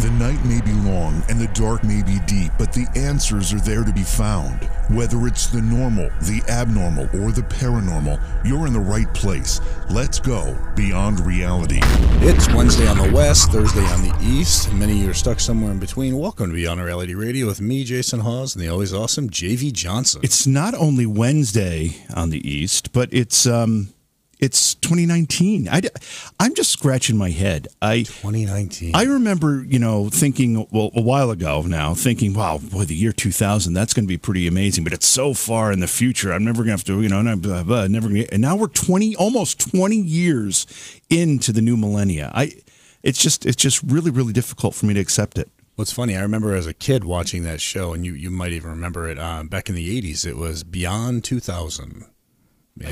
The night may be long and the dark may be deep, but the answers are there to be found. Whether it's the normal, the abnormal, or the paranormal, you're in the right place. Let's go beyond reality. It's Wednesday on the West, Thursday on the East. Many of you are stuck somewhere in between. Welcome to Beyond Reality Radio with me, Jason Hawes, and the always awesome JV Johnson. It's not only Wednesday on the East, but it's um, it's 2019. I, I'm just scratching my head. I 2019. I remember, you know, thinking well a while ago now, thinking, wow, boy, the year 2000, that's going to be pretty amazing. But it's so far in the future. I'm never going to have to, you know, blah, blah, never. Gonna, and now we're 20, almost 20 years into the new millennia. I, it's just, it's just really, really difficult for me to accept it. What's funny, I remember as a kid watching that show, and you, you might even remember it uh, back in the 80s. It was Beyond 2000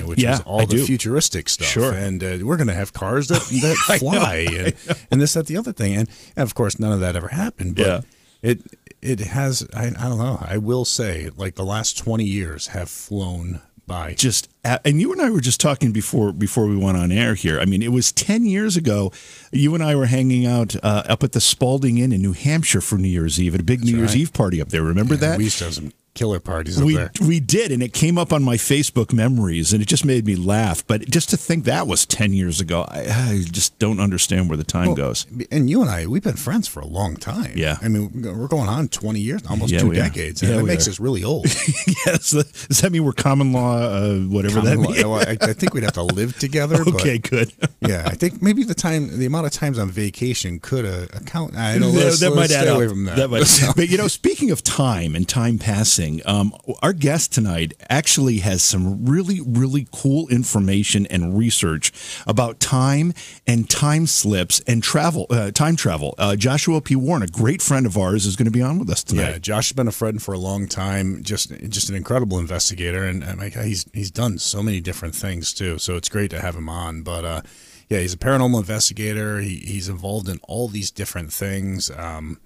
which yeah, is all I the do. futuristic stuff. Sure. And uh, we're going to have cars that, that fly and, and this, that, the other thing. And, and, of course, none of that ever happened. But Yeah. it it has, I, I don't know, I will say, like the last 20 years have flown by. just and you and I were just talking before before we went on air here. I mean, it was ten years ago. You and I were hanging out uh, up at the Spalding Inn in New Hampshire for New Year's Eve at a big New Year's. Eve party up there. Remember that? We used to have some killer parties we there. we did, and it came up on my Facebook memories, and it just made me laugh. But just to think that was ten years ago, I, I just don't understand where the time Well, goes. And you and I, we've been friends for a long time. Yeah. I mean, we're going on 20 years, almost Yeah, two are. decades. And Yeah, that makes are. us really old. yes, does that mean we're common law, uh, whatever that Common law- means? I, I think we'd have to live together. but- okay, good. yeah, I think maybe the time, the amount of times on vacation could uh, account. I don't know. that, that might add up. from that. might- but you know, speaking of time and time passing, um, our guest tonight actually has some really, really cool information and research about time and time slips and travel, uh, time travel. Uh, Joshua P. Warren, a great friend of ours, is going to be on with us today. yeah. Josh has been a friend for a long time. Just, just an incredible investigator, and, and like, he's he's done so many different things too. So it's great to have him on. But uh, yeah, he's a paranormal investigator. He, he's involved in all these different things. Um,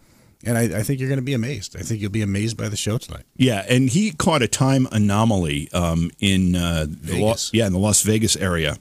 and I, I think you're going to be amazed. I think you'll be amazed by the show tonight. Yeah, and he caught a time anomaly um, in uh, the Vegas. yeah in the Las Vegas area.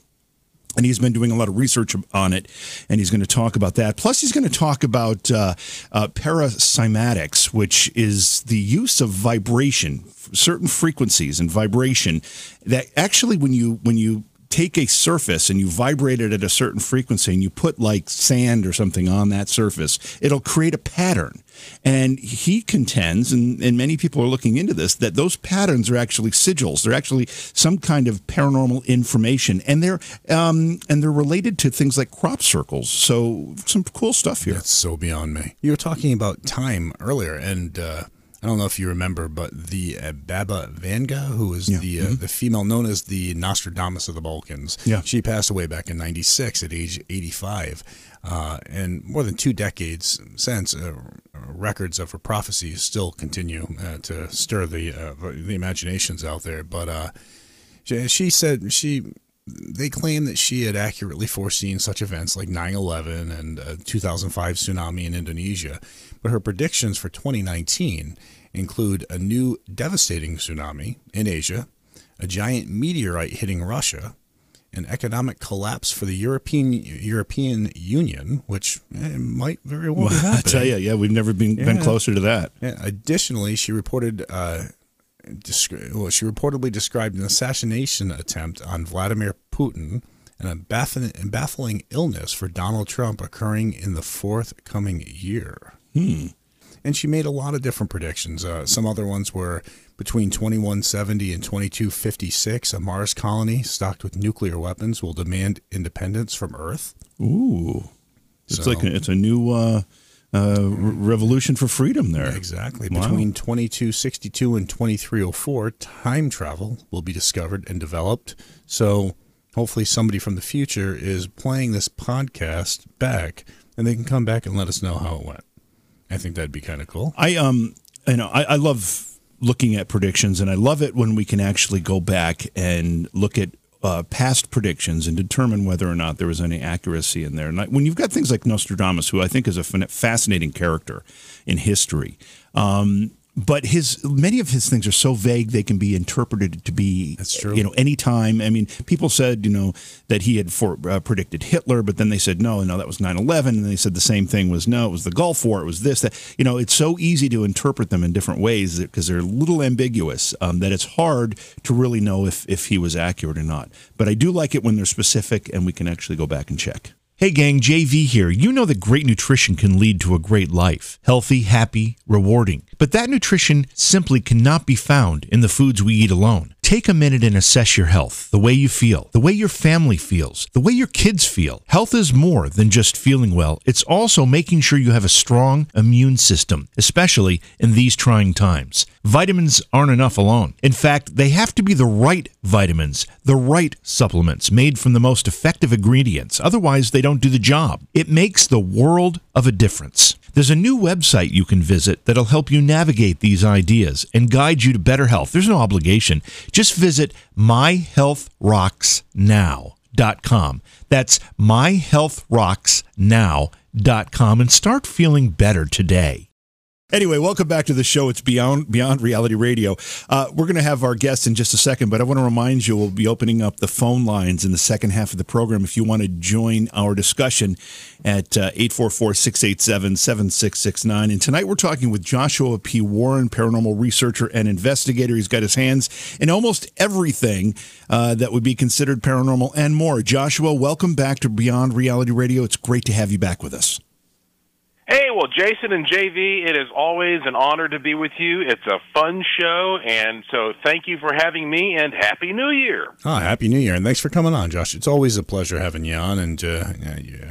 And he's been doing a lot of research on it, and he's going to talk about that. Plus, he's going to talk about uh, uh, paracymatics, which is the use of vibration, certain frequencies and vibration that actually, when you when you take a surface and you vibrate it at a certain frequency and you put like sand or something on that surface, it'll create a pattern. And he contends, and, and many people are looking into this, that those patterns are actually sigils. They're actually some kind of paranormal information, and they're um, and they're related to things like crop circles. So some cool stuff here. That's so beyond me. You were talking about time earlier, and uh, I don't know if you remember, but the uh, Baba Vanga, who is was the uh, the female known as the Nostradamus of the Balkans, Yeah. she passed away back in '96 at age 85. Uh, and more than two decades since, uh, records of her prophecies still continue uh, to stir the uh, the imaginations out there. But uh, she, she said she they claim that she had accurately foreseen such events like 9-11 and uh, 2005 tsunami in indonesia but her predictions for 2019 include a new devastating tsunami in asia a giant meteorite hitting russia an economic collapse for the european european union which eh, might very well be I tell you, yeah, we've never been been closer to that. yeah, additionally, she reported, uh, descri- well, she reportedly described an assassination attempt on Vladimir Putin and a baffling, baffling illness for Donald Trump occurring in the forthcoming year. Hmm. And she made a lot of different predictions. Uh, some other ones were between 2170 and 2256, a Mars colony stocked with nuclear weapons will demand independence from Earth. Ooh, it's So- like a, it's a new uh, uh, revolution for freedom there. Exactly. Wow. Between 2262 and 2304, time travel will be discovered and developed. So hopefully somebody from the future is playing this podcast back and they can come back and let us know how it went. I think that'd be kind of cool. I um, you know, I, I love looking at predictions, and I love it when we can actually go back and look at uh, past predictions and determine whether or not there was any accuracy in there. And I, when you've got things like Nostradamus, who I think is a fascinating character in history, um, but his many of his things are so vague they can be interpreted to be That's true. you know anytime. I mean people said you know that he had for, uh, predicted hitler but then they said no no that was 9-11 and they said the same thing was no it was the gulf war it was this that you know it's so easy to interpret them in different ways because they're a little ambiguous um, that it's hard to really know if if he was accurate or not. But i do like it when they're specific and we can actually go back and check Hey gang, JV here. You know that great nutrition can lead to a great life. Healthy, happy, rewarding. But that nutrition simply cannot be found in the foods we eat alone. Take a minute and assess your health, the way you feel, the way your family feels, the way your kids feel. Health is more than just feeling well, it's also making sure you have a strong immune system, especially in these trying times. Vitamins aren't enough alone. In fact, they have to be the right vitamins, the right supplements made from the most effective ingredients. Otherwise, they don't do the job. It makes the world of a difference. There's a new website you can visit that'll help you navigate these ideas and guide you to better health. There's no obligation. Just visit myhealthrocksnow.com. That's myhealthrocksnow.com and start feeling better today. Anyway, welcome back to the show. It's Beyond Beyond Reality Radio. Uh, we're going to have our guests in just a second, but I want to remind you we'll be opening up the phone lines in the second half of the program if you want to join our discussion at uh, 844-687-7669. And tonight we're talking with Joshua P. Warren, paranormal researcher and investigator. He's got his hands in almost everything uh, that would be considered paranormal and more. Joshua, welcome back to Beyond Reality Radio. It's great to have you back with us. Hey, well, Jason and JV, it is always an honor to be with you. It's a fun show, and so thank you for having me, and Happy New Year. Oh, Happy New Year, and thanks for coming on, Josh. It's always a pleasure having you on, and uh,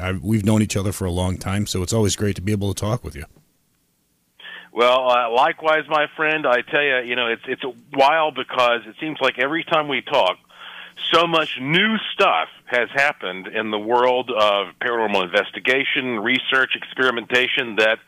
I, we've known each other for a long time, so it's always great to be able to talk with you. Well, uh, likewise, my friend. I tell you, you know, it's it's wild because it seems like every time we talk, so much new stuff has happened in the world of paranormal investigation, research, experimentation that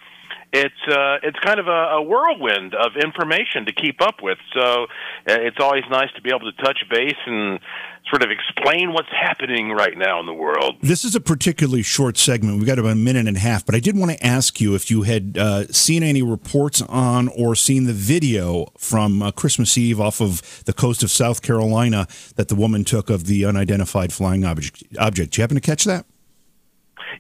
it's uh, it's kind of a, a whirlwind of information to keep up with. So uh, it's always nice to be able to touch base and sort of explain what's happening right now in the world. This is a particularly short segment. We've got about a minute and a half, but I did want to ask you if you had uh, seen any reports on or seen the video from uh, Christmas Eve off of the coast of South Carolina that the woman took of the unidentified flying object. object. Do you happen to catch that?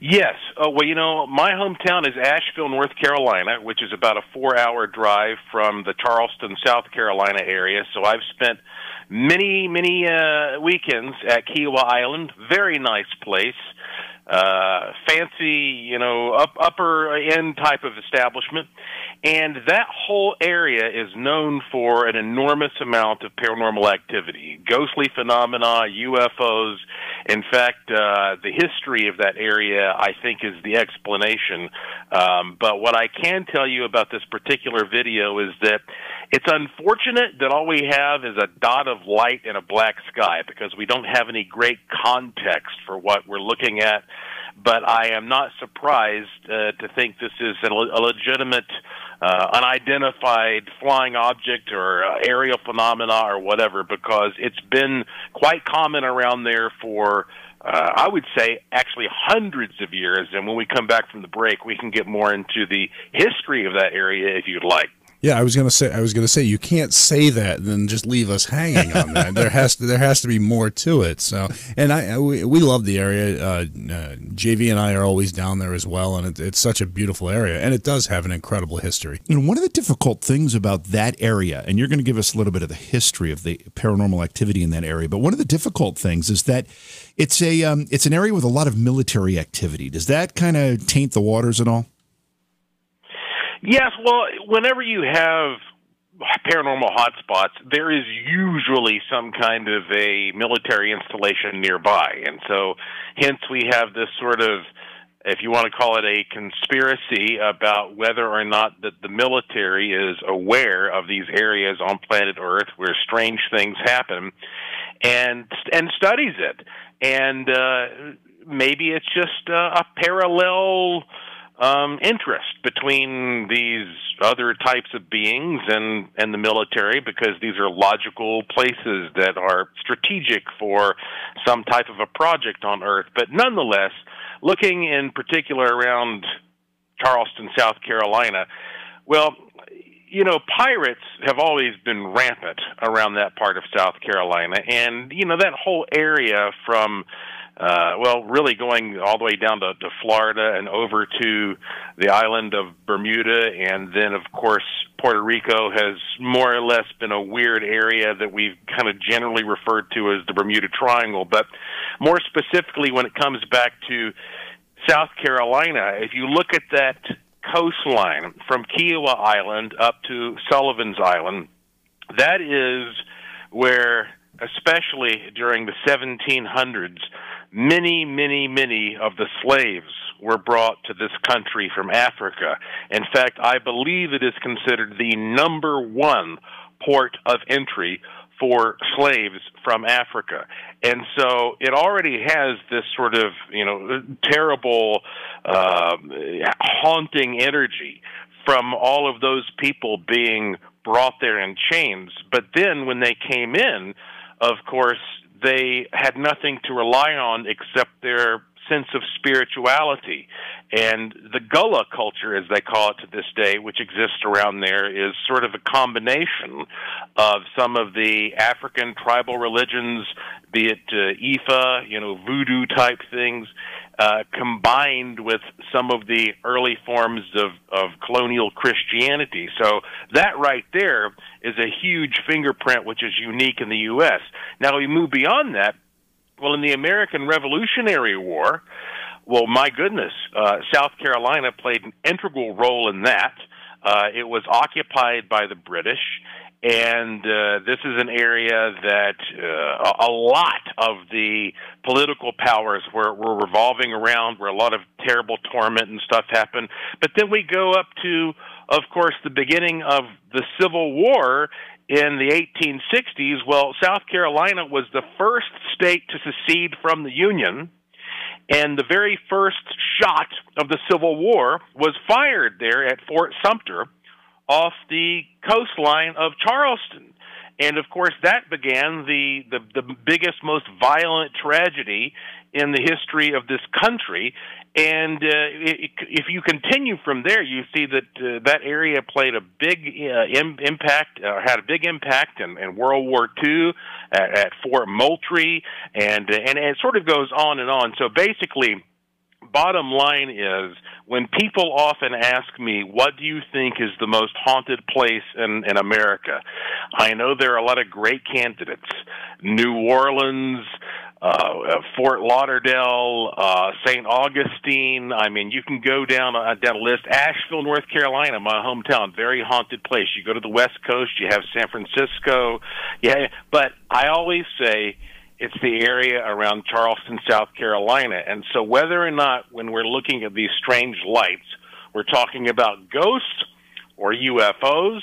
Yes. Oh, well, you know, my hometown is Asheville, North Carolina, which is about a four hour drive from the Charleston, South Carolina area. So I've spent many, many uh, weekends at Kiawah Island. Very nice place. Uh, fancy, you know, up, upper end type of establishment. And that whole area is known for an enormous amount of paranormal activity, ghostly phenomena, UFOs. In fact, uh, the history of that area, I think, is the explanation. Um, but what I can tell you about this particular video is that it's unfortunate that all we have is a dot of light in a black sky because we don't have any great context for what we're looking at but I am not surprised uh, to think this is a, a legitimate, uh, unidentified flying object or uh, aerial phenomena or whatever, because it's been quite common around there for. Uh, I would say actually hundreds of years, and when we come back from the break, we can get more into the history of that area if you'd like. Yeah, I was gonna say I was gonna say you can't say that and then just leave us hanging on that. there has to there has to be more to it. So, and I we, we love the area. Uh, uh, JV and I are always down there as well, and it, it's such a beautiful area, and it does have an incredible history. And one of the difficult things about that area, and you're going to give us a little bit of the history of the paranormal activity in that area, but one of the difficult things is that it's a um, it's an area with a lot of military activity. Does that kind of taint the waters at all? Yes, well, whenever you have paranormal hotspots, there is usually some kind of a military installation nearby. And so, hence, we have this sort of, if you want to call it a conspiracy about whether or not that the military is aware of these areas on planet Earth where strange things happen and and studies it. And uh, maybe it's just uh, a parallel um, interest between these other types of beings and and the military because these are logical places that are strategic for some type of a project on Earth. But nonetheless, looking in particular around Charleston, South Carolina, well, you know, pirates have always been rampant around that part of South Carolina, and you know that whole area from uh, well, really going all the way down to, to Florida and over to the island of Bermuda, and then of course Puerto Rico has more or less been a weird area that we've kind of generally referred to as the Bermuda Triangle. But more specifically, when it comes back to South Carolina, if you look at that coastline from Kiawah Island up to Sullivan's Island, that is where, especially during the 1700s, many, many, many of the slaves were brought to this country from Africa. In fact, I believe it is considered the number one port of entry for slaves from Africa. And so it already has this sort of, you know, terrible, uh, haunting energy from all of those people being brought there in chains. But then when they came in, of course, they had nothing to rely on except their sense of spirituality. And the Gullah culture, as they call it to this day, which exists around there, is sort of a combination of some of the African tribal religions, be it uh, Ifa, you know, voodoo type things, uh, combined with some of the early forms of, of colonial Christianity. So that right there is a huge fingerprint which is unique in the U.S. Now we move beyond that well, in the American Revolutionary War, well, my goodness, uh, South Carolina played an integral role in that. Uh, it was occupied by the British, and uh, this is an area that uh, a lot of the political powers were, were revolving around, where a lot of terrible torment and stuff happened. But then we go up to, of course, the beginning of the Civil War, in the 1860s, well, South Carolina was the first state to secede from the Union, and the very first shot of the Civil War was fired there at Fort Sumter off the coastline of Charleston. And of course, that began the, the, the biggest, most violent tragedy in the history of this country. And uh, if you continue from there, you see that uh, that area played a big uh, Im- impact, uh, had a big impact in, in World War II at, at Fort Moultrie, and uh, and it sort of goes on and on. So basically, bottom line is when people often ask me, what do you think is the most haunted place in, in America? I know there are a lot of great candidates. New Orleans, uh, Fort Lauderdale, uh, St. Augustine. I mean, you can go down uh, down a list. Asheville, North Carolina, my hometown, very haunted place. You go to the West Coast, you have San Francisco. Yeah, but I always say it's the area around Charleston, South Carolina. And so whether or not when we're looking at these strange lights, we're talking about ghosts or UFOs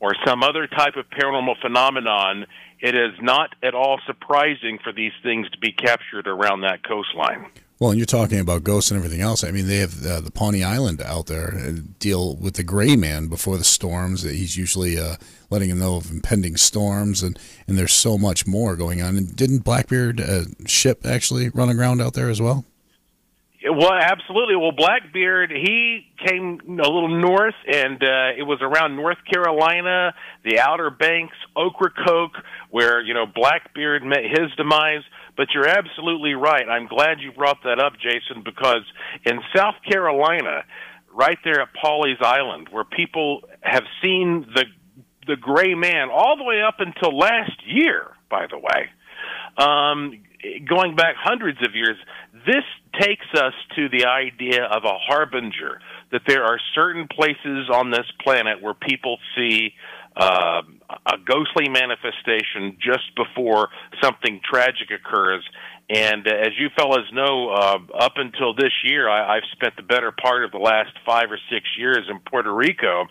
or some other type of paranormal phenomenon, it is not at all surprising for these things to be captured around that coastline. Well, and you're talking about ghosts and everything else. I mean, they have uh, the Pawleys Island out there uh, deal with the gray man before the storms. He's usually uh, letting them know of impending storms, and, and there's so much more going on. And didn't Blackbeard uh, ship actually run aground out there as well? Well, absolutely. Well, Blackbeard, he came a little north, and uh, it was around North Carolina, the Outer Banks, Ocracoke, where you know Blackbeard met his demise. But you're absolutely right. I'm glad you brought that up, Jason, because in South Carolina, right there at Pawleys Island, where people have seen the the gray man all the way up until last year, by the way, um, going back hundreds of years this takes us to the idea of a harbinger that there are certain places on this planet where people see uh, a ghostly manifestation just before something tragic occurs. And uh, as you fellows know, uh, up until this year, I, I've spent the better part of the last five or six years in Puerto Rico,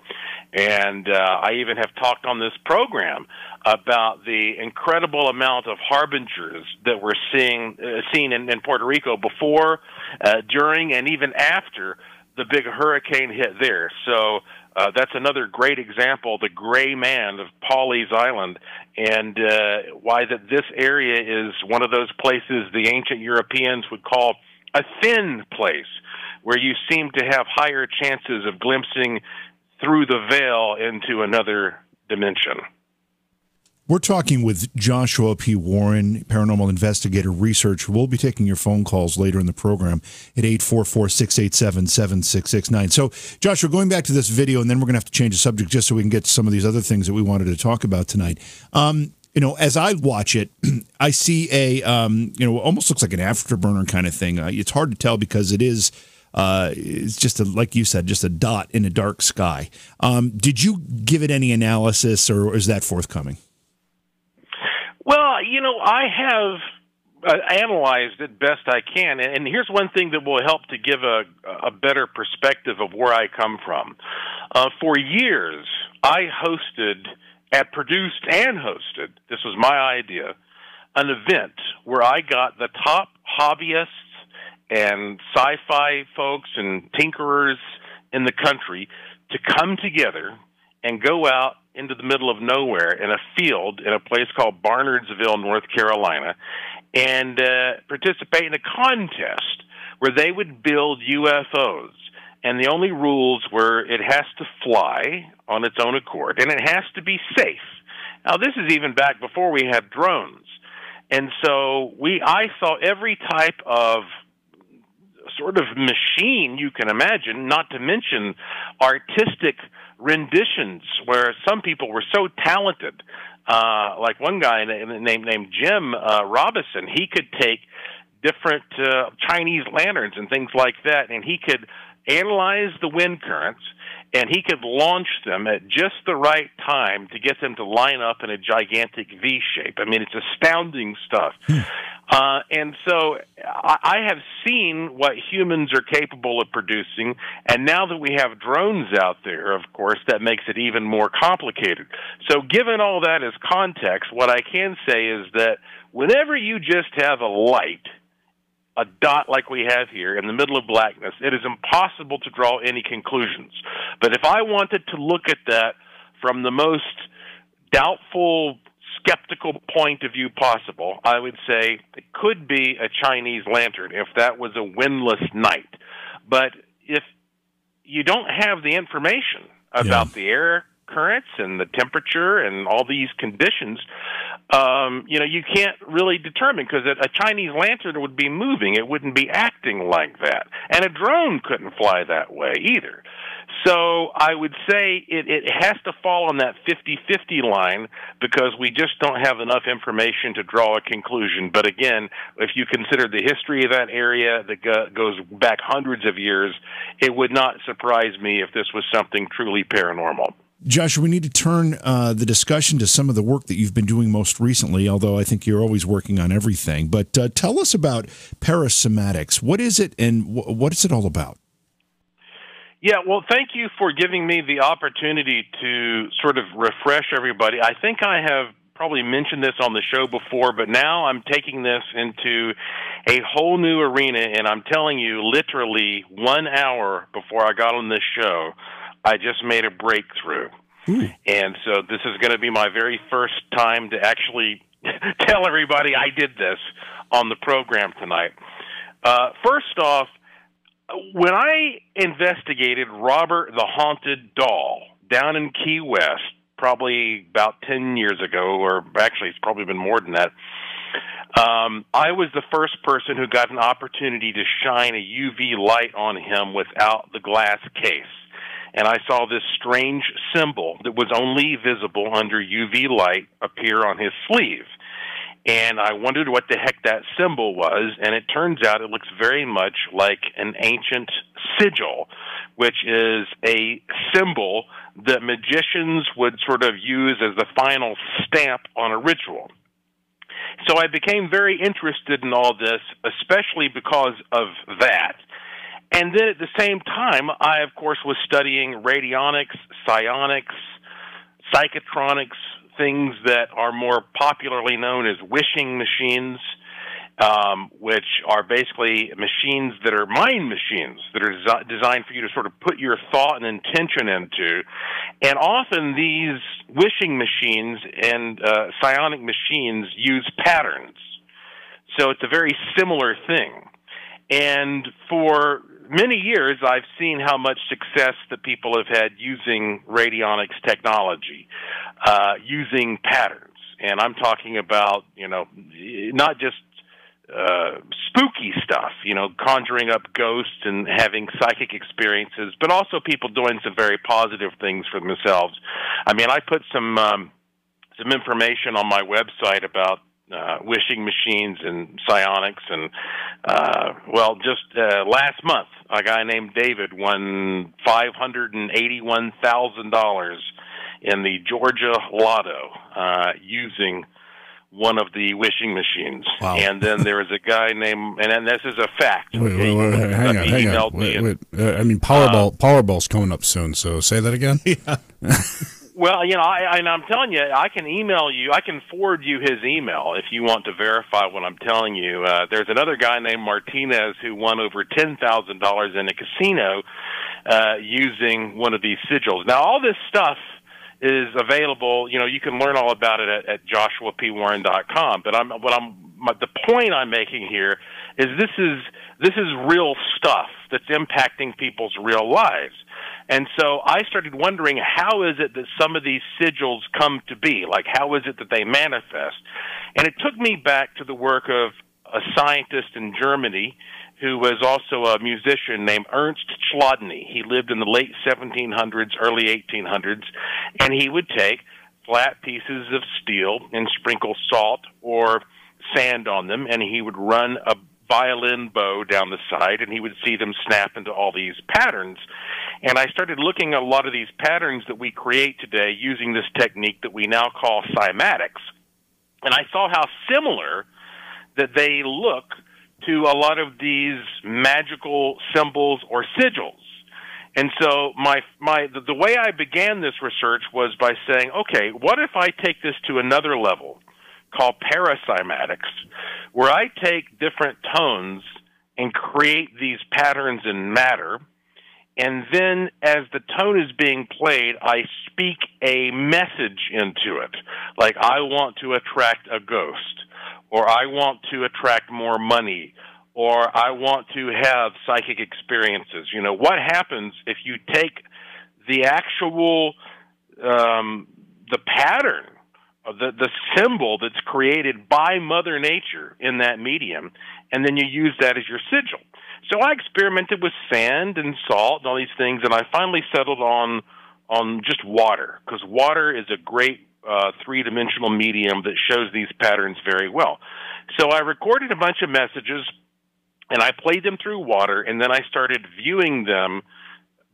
and uh, I even have talked on this program about the incredible amount of harbingers that we're seeing uh, seen in, in Puerto Rico before, uh, during, and even after the big hurricane hit there. So uh, that's another great example, the Gray Man of Pawleys Island, and uh, why that this area is one of those places the ancient Europeans would call a thin place, where you seem to have higher chances of glimpsing through the veil into another dimension. We're talking with Joshua P. Warren, paranormal investigator, researcher. We'll be taking your phone calls later in the program at 844 687 7669. So, Joshua, going back to this video, and then we're going to have to change the subject just so we can get to some of these other things that we wanted to talk about tonight. Um, you know, as I watch it, I see a, um, you know, almost looks like an afterburner kind of thing. Uh, it's hard to tell because it is uh, it's just a, like you said, just a dot in a dark sky. Um, did you give it any analysis, or is that forthcoming? Well, you know, I have uh, analyzed it best I can, and here's one thing that will help to give a, a better perspective of where I come from. Uh, for years, I hosted, at produced and hosted. This was my idea, an event where I got the top hobbyists and sci-fi folks and tinkerers in the country to come together and go out into the middle of nowhere in a field in a place called Barnardsville, North Carolina, and uh, participate in a contest where they would build UFOs. And the only rules were it has to fly on its own accord and it has to be safe. Now, this is even back before we had drones. And so we, I saw every type of sort of machine you can imagine, not to mention artistic renditions where some people were so talented. Uh, like one guy named named Jim uh, Robison, he could take different uh, Chinese lanterns and things like that, and he could analyze the wind currents and he could launch them at just the right time to get them to line up in a gigantic V shape. I mean, it's astounding stuff. Hmm. Uh, and so I, I have seen what humans are capable of producing, and now that we have drones out there, of course, that makes it even more complicated. So, given all that as context, what I can say is that whenever you just have a light, a dot like we have here in the middle of blackness, it is impossible to draw any conclusions. But if I wanted to look at that from the most doubtful, skeptical point of view possible, I would say it could be a Chinese lantern if that was a windless night. But if you don't have the information about yeah. the air currents and the temperature and all these conditions, um, you know, you can't really determine because a Chinese lantern would be moving; it wouldn't be acting like that, and a drone couldn't fly that way either. So I would say it, it has to fall on that 50-50 line because we just don't have enough information to draw a conclusion. But again, if you consider the history of that area that go, goes back hundreds of years, it would not surprise me if this was something truly paranormal. Joshua, we need to turn uh, the discussion to some of the work that you've been doing most recently, although I think you're always working on everything. But uh, tell us about paracymatics. What is it and wh- what is it all about? Yeah, well, thank you for giving me the opportunity to sort of refresh everybody. I think I have probably mentioned this on the show before, but now I'm taking this into a whole new arena, and I'm telling you, literally one hour before I got on this show, I just made a breakthrough. Ooh. And so this is going to be my very first time to actually tell everybody I did this on the program tonight. Uh, first off, when I investigated Robert the Haunted Doll down in Key West, probably about 10 years ago, or actually it's probably been more than that, um, I was the first person who got an opportunity to shine a UV light on him without the glass case and I saw this strange symbol that was only visible under UV light appear on his sleeve. And I wondered what the heck that symbol was, and it turns out it looks very much like an ancient sigil, which is a symbol that magicians would sort of use as the final stamp on a ritual. So I became very interested in all this, especially because of that. And then at the same time, I, of course, was studying radionics, psionics, psychotronics, things that are more popularly known as wishing machines, um, which are basically machines that are mind machines that are desi- designed for you to sort of put your thought and intention into. And often these wishing machines and uh, psionic machines use patterns. So it's a very similar thing. And for many years, I've seen how much success that people have had using radionics technology, uh, using patterns, and I'm talking about you know not just uh, spooky stuff, you know, conjuring up ghosts and having psychic experiences, but also people doing some very positive things for themselves. I mean, I put some um, some information on my website about uh, wishing machines and psionics, and uh, well, just uh, last month, a guy named David won five hundred and eighty-one thousand dollars in the Georgia Lotto uh, using one of the wishing machines. Wow. And then there is a guy named, and then this is a fact. Wait, wait, wait, wait, hang on, hang on. Wait, wait. Uh, I mean, Powerball. Powerball's coming up soon. So say that again. Well, you know, I, and I'm telling you, I can email you. I can forward you his email if you want to verify what I'm telling you. Uh, there's another guy named Martinez who won over ten thousand dollars in a casino uh, using one of these sigils. Now, all this stuff is available. You know, you can learn all about it at, at joshuapwarren.com. But I'm what I'm my, the point I'm making here is this is this is real stuff that's impacting people's real lives. And so I started wondering how is it that some of these sigils come to be? Like how is it that they manifest? And it took me back to the work of a scientist in Germany who was also a musician named Ernst Chladni. He lived in the late 1700s, early 1800s, and he would take flat pieces of steel and sprinkle salt or sand on them, and he would run a violin bow down the side, and he would see them snap into all these patterns. And I started looking at a lot of these patterns that we create today using this technique that we now call cymatics. And I saw how similar that they look to a lot of these magical symbols or sigils. And so my my the, the way I began this research was by saying, okay, what if I take this to another level called paracymatics, where I take different tones and create these patterns in matter, and then as the tone is being played, I speak a message into it, like I want to attract a ghost, or I want to attract more money, or I want to have psychic experiences. You know, what happens if you take the actual um, the pattern, the the symbol that's created by Mother Nature in that medium, and then you use that as your sigil. So I experimented with sand and salt and all these things, and I finally settled on on just water because water is a great uh, three dimensional medium that shows these patterns very well. So I recorded a bunch of messages and I played them through water, and then I started viewing them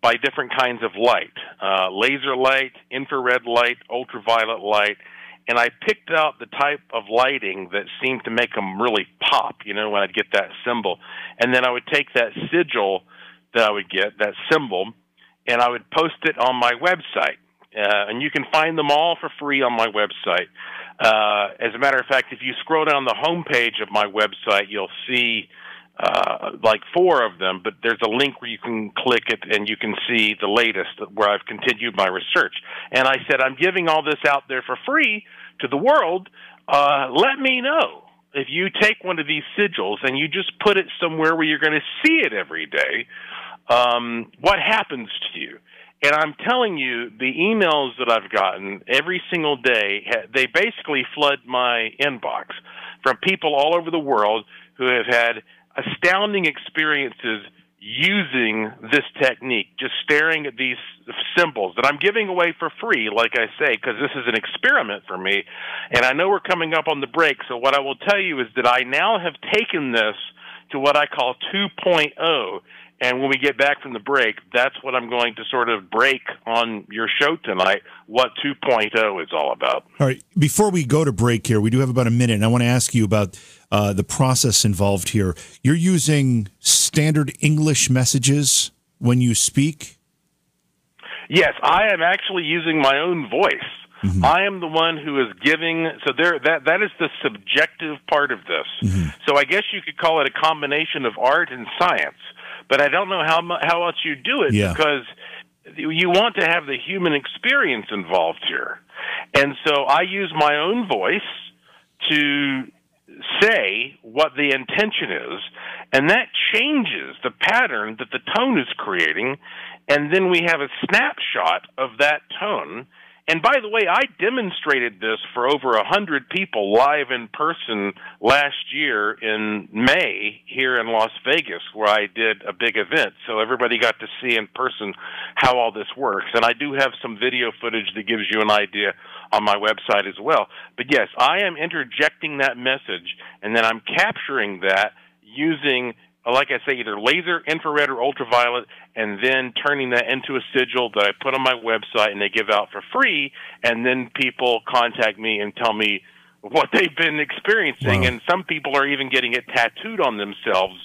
by different kinds of light uh, laser light, infrared light, ultraviolet light. And I picked out the type of lighting that seemed to make them really pop, you know, when I'd get that symbol. And then I would take that sigil that I would get, that symbol, and I would post it on my website. Uh, and you can find them all for free on my website. Uh, as a matter of fact, if you scroll down the home page of my website, you'll see uh, like four of them, but there's a link where you can click it and you can see the latest where I've continued my research. And I said, I'm giving all this out there for free to the world. Uh, let me know if you take one of these sigils and you just put it somewhere where you're going to see it every day. Um, what happens to you? And I'm telling you, the emails that I've gotten every single day, they basically flood my inbox from people all over the world who have had astounding experiences using this technique, just staring at these symbols that I'm giving away for free, like I say, because this is an experiment for me. And I know we're coming up on the break, so what I will tell you is that I now have taken this to what I call 2.0. And when we get back from the break, that's what I'm going to sort of break on your show tonight, what 2.0 is all about. All right. Before we go to break here, we do have about a minute, and I want to ask you about uh, the process involved here. You're using standard English messages when you speak? Yes, I am actually using my own voice. Mm-hmm. I am the one who is giving. So there, that that is the subjective part of this. Mm-hmm. So I guess you could call it a combination of art and science. But I don't know how how else you do it yeah. because you want to have the human experience involved here. And so I use my own voice to say what the intention is, and that changes the pattern that the tone is creating, and then we have a snapshot of that tone. And by the way, I demonstrated this for over a hundred people live in person last year in May here in Las Vegas, where I did a big event. So everybody got to see in person how all this works. And I do have some video footage that gives you an idea on my website as well. But yes, I am interjecting that message and then I'm capturing that using Uh, like I say, either laser, infrared, or ultraviolet, and then turning that into a sigil that I put on my website and they give out for free. And then people contact me and tell me what they've been experiencing. Wow. And some people are even getting it tattooed on themselves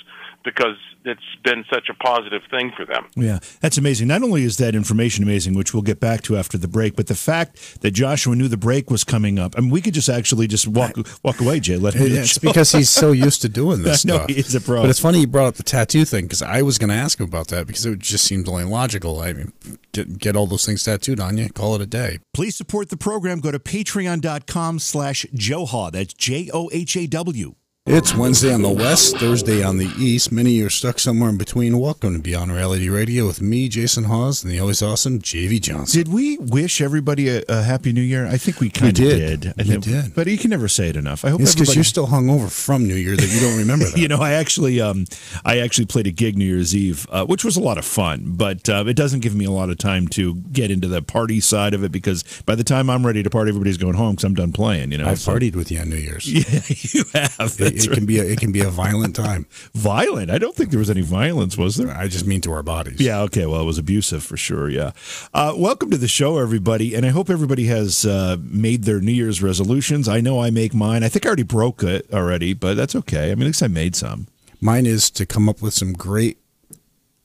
because it's been such a positive thing for them. Yeah, that's amazing. Not only is that information amazing, which we'll get back to after the break, but the fact that Joshua knew the break was coming up. I mean, we could just actually just walk walk away, Jay. Let him. Yeah, it's because he's so used to doing this no, stuff. he's a pro. But it's funny you brought up the tattoo thing because I was going to ask him about that because it just seemed only logical. I mean, get, get all those things tattooed on you, call it a day. Please support the program. Go to patreon.com slash Johaw. That's J O H A W. It's Wednesday on the West, Thursday on the East. Many of you are stuck somewhere in between. Welcome to Beyond Reality Radio with me, Jason Hawes, and the always awesome JV Johnson. Did we wish everybody a, a happy New Year? I think we kind of did. did. We did. But you can never say it enough. I hope it's because you're still hungover from New Year that you don't remember that. you know, I actually, um, I actually played a gig New Year's Eve, uh, which was a lot of fun. But uh, it doesn't give me a lot of time to get into the party side of it because by the time I'm ready to party, everybody's going home because I'm done playing. You know, I've so. partied with you on New Year's. Yeah, you have. It, right. can be. A, it can be a violent time. Violent? I don't think there was any violence, was there? I just mean to our bodies. Yeah, okay. Well, it was abusive for sure. Yeah. Uh, welcome to the show, everybody. And I hope everybody has uh, made their New Year's resolutions. I know I make mine. I think I already broke it already, but that's okay. I mean, at least I made some. Mine is to come up with some great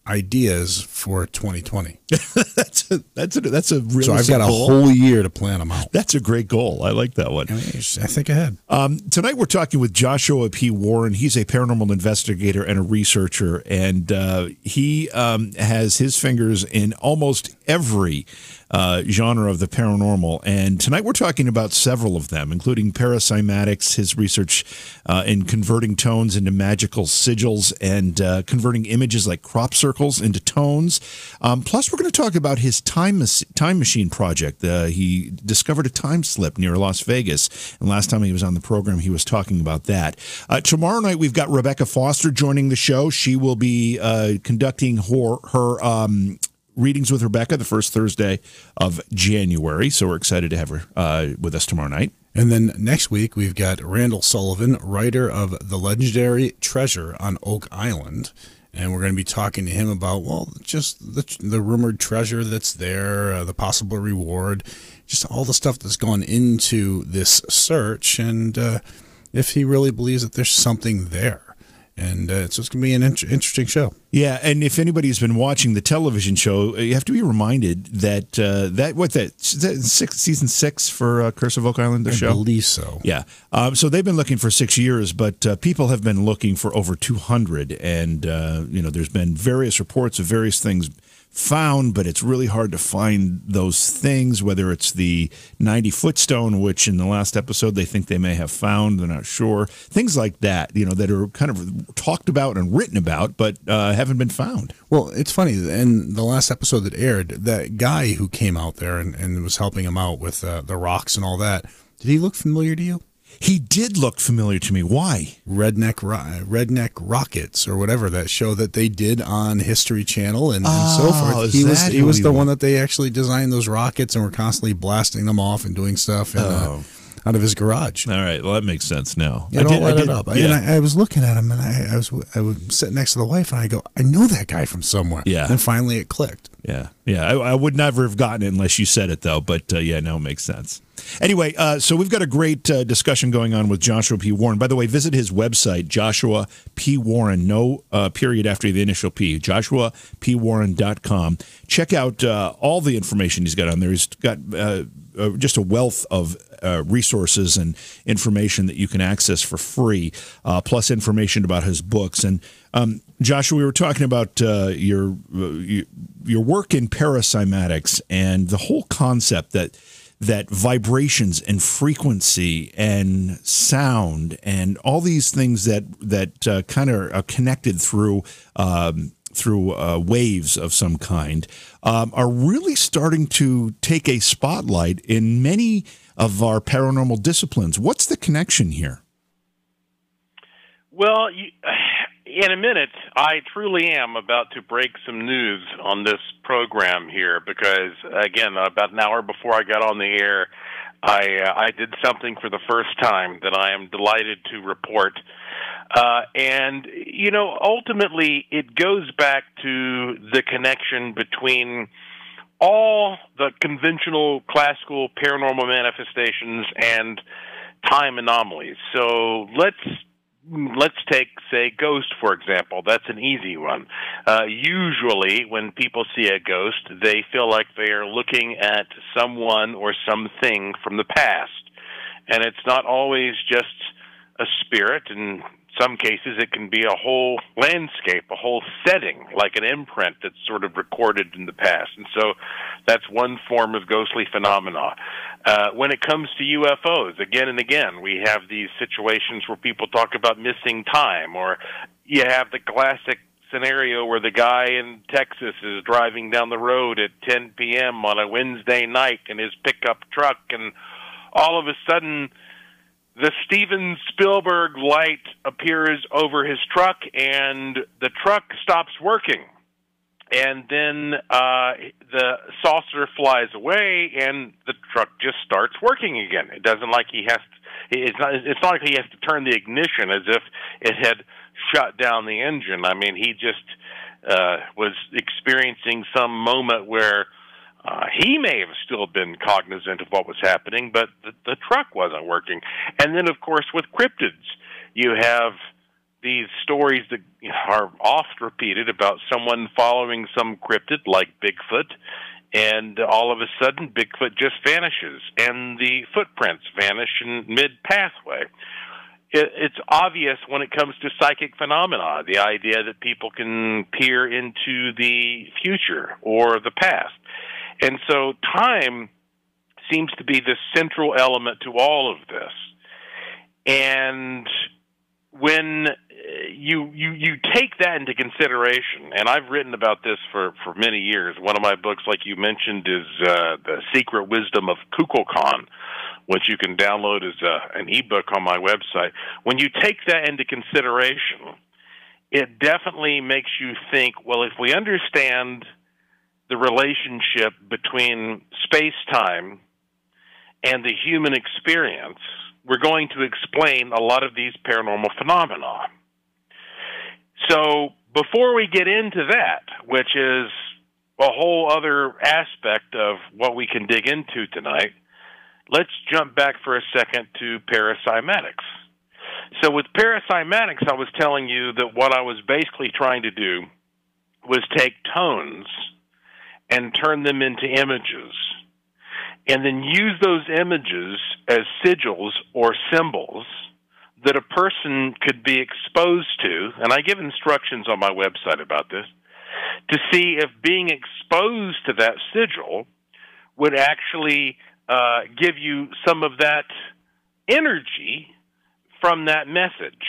ideas for 2020. that's a that's a that's a real. So I've got a goal. whole year to plan them out. That's a great goal. I like that one. I, mean, I think ahead. Um, tonight we're talking with Joshua P. Warren. He's a paranormal investigator and a researcher, and uh, he um, has his fingers in almost every uh, genre of the paranormal. And tonight we're talking about several of them, including paracymatics, his research uh, in converting tones into magical sigils and uh, converting images like crop circles into tones. Um, plus, we're going to talk about his time, time machine project. Uh, he discovered a time slip near Las Vegas. And last time he was on the program, he was talking about that. Uh, tomorrow night, we've got Rebecca Foster joining the show. She will be uh, conducting her, her um, readings with Rebecca the first Thursday of January. So we're excited to have her uh, with us tomorrow night. And then next week, we've got Randall Sullivan, writer of The Legendary Treasure on Oak Island. And we're going to be talking to him about, well, just the, the rumored treasure that's there, uh, the possible reward, just all the stuff that's gone into this search, and uh, if he really believes that there's something there and uh, it's going to be an in- interesting show. Yeah, and if anybody's been watching the television show, uh, you have to be reminded that uh, that what that, that six, season six for uh, Curse of Oak Island, the I show. I believe so. Yeah, um, so they've been looking for six years, but uh, people have been looking for over two hundred, and uh, you know, there's been various reports of various things found, but it's really hard to find those things, whether it's the 90 foot stone, which in the last episode they think they may have found, they're not sure. Things like that, you know, that are kind of talked about and written about, but uh, haven't been found. Well, it's funny. In the last episode that aired, that guy who came out there and, and was helping him out with uh, the rocks and all that, did he look familiar to you? He did look familiar to me. Why? Redneck Redneck Rockets or whatever that show that they did on History Channel and, and so oh, forth. He was he was he the one that they actually designed those rockets and were constantly blasting them off and doing stuff in, uh, oh. uh, out of his garage. All right, well that makes sense now. You I don't let it up. Yeah. And I, I, was looking at him and I, I was I was sitting next to the wife and I go, I know that guy from somewhere. Yeah. And finally it clicked. Yeah, yeah. I, I would never have gotten it unless you said it though. But uh, yeah, no, it makes sense. Anyway, uh, so we've got a great uh, discussion going on with Joshua P. Warren. By the way, visit his website, Joshua P. Warren, no uh, period after the initial P, joshuapwarren.com. Check out uh, all the information he's got on there. He's got uh, uh, just a wealth of resources and information that you can access for free, plus information about his books. And um, Joshua, we were talking about your your work in paracymatics and the whole concept that that vibrations and frequency and sound and all these things that that uh, kind of are connected through um, through uh, waves of some kind um, are really starting to take a spotlight in many of our paranormal disciplines. What's the connection here? Well, you, in a minute, I truly am about to break some news on this program here because, again, about an hour before I got on the air, I uh, I did something for the first time that I am delighted to report. Uh, and you know, ultimately, it goes back to the connection between all the conventional classical paranormal manifestations and time anomalies. So let's let's take say ghost for example. That's an easy one. Uh, usually when people see a ghost they feel like they are looking at someone or something from the past. And it's not always just a spirit and some cases it can be a whole landscape, a whole setting, like an imprint that's sort of recorded in the past. And so that's one form of ghostly phenomena. Uh, when it comes to UFOs, again and again, we have these situations where people talk about missing time, or you have the classic scenario where the guy in Texas is driving down the road at 10 p.m. on a Wednesday night in his pickup truck, and all of a sudden, the Steven Spielberg light appears over his truck and the truck stops working. And then uh, the saucer flies away and the truck just starts working again. It doesn't like he has to, it's not, it's not like he has to turn the ignition as if it had shut down the engine. I mean, he just uh, was experiencing some moment where uh, he may have still been cognizant of what was happening, but the, the truck wasn't working. And then, of course, with cryptids, you have these stories that are oft repeated about someone following some cryptid like Bigfoot, and all of a sudden Bigfoot just vanishes, and the footprints vanish in mid pathway. It's obvious when it comes to psychic phenomena, the idea that people can peer into the future or the past. And so time seems to be the central element to all of this. And when you you you take that into consideration, and I've written about this for for many years. One of my books, like you mentioned, is uh, the Secret Wisdom of Kukulkan, which you can download as a, an ebook on my website. When you take that into consideration, it definitely makes you think. Well, if we understand the relationship between space time and the human experience, we're going to explain a lot of these paranormal phenomena. So, before we get into that, which is a whole other aspect of what we can dig into tonight, let's jump back for a second to paracymatics. So, with paracymatics, I was telling you that what I was basically trying to do was take tones and turn them into images. And then use those images as sigils or symbols that a person could be exposed to. And I give instructions on my website about this to see if being exposed to that sigil would actually uh, give you some of that energy from that message.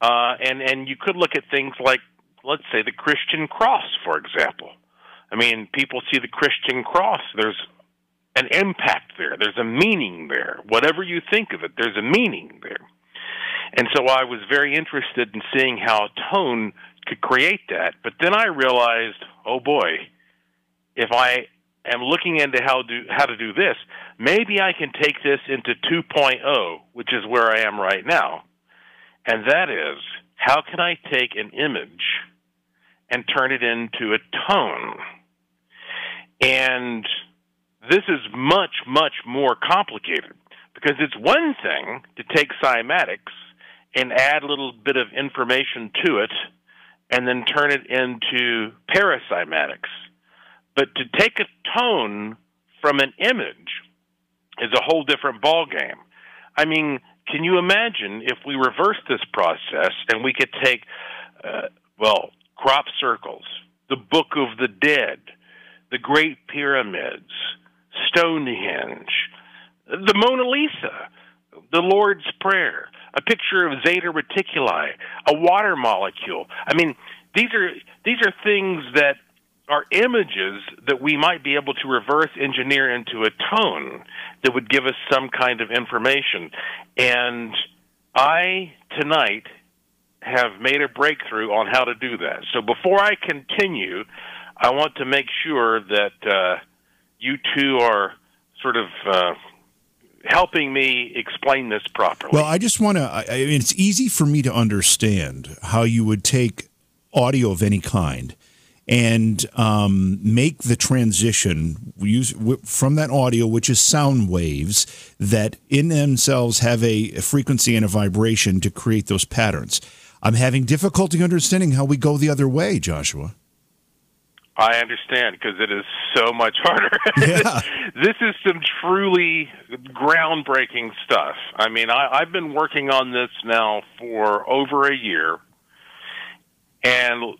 Uh, and, and you could look at things like, let's say, the Christian cross, for example. I mean, people see the Christian cross. There's an impact there. There's a meaning there. Whatever you think of it, there's a meaning there. And so I was very interested in seeing how tone could create that. But then I realized, oh boy, if I am looking into how do how to do this, maybe I can take this into 2.0, which is where I am right now. And that is, how can I take an image and turn it into a tone? And this is much, much more complicated because it's one thing to take cymatics and add a little bit of information to it and then turn it into paracymatics. But to take a tone from an image is a whole different ballgame. I mean, can you imagine if we reverse this process and we could take, uh, well, crop circles, the Book of the Dead, the Great Pyramids, Stonehenge, the Mona Lisa, the Lord's Prayer, a picture of Zeta Reticuli, a water molecule. I mean, these are these are things that are images that we might be able to reverse engineer into a tone that would give us some kind of information. And I tonight have made a breakthrough on how to do that. So before I continue, I want to make sure that uh, you two are sort of uh, helping me explain this properly. Well, I just want to. I mean, it's easy for me to understand how you would take audio of any kind and um, make the transition use from that audio, which is sound waves that in themselves have a, a frequency and a vibration to create those patterns. I'm having difficulty understanding how we go the other way, Joshua. I understand because it is so much harder. Yeah. this is some truly groundbreaking stuff. I mean, I, I've been working on this now for over a year, and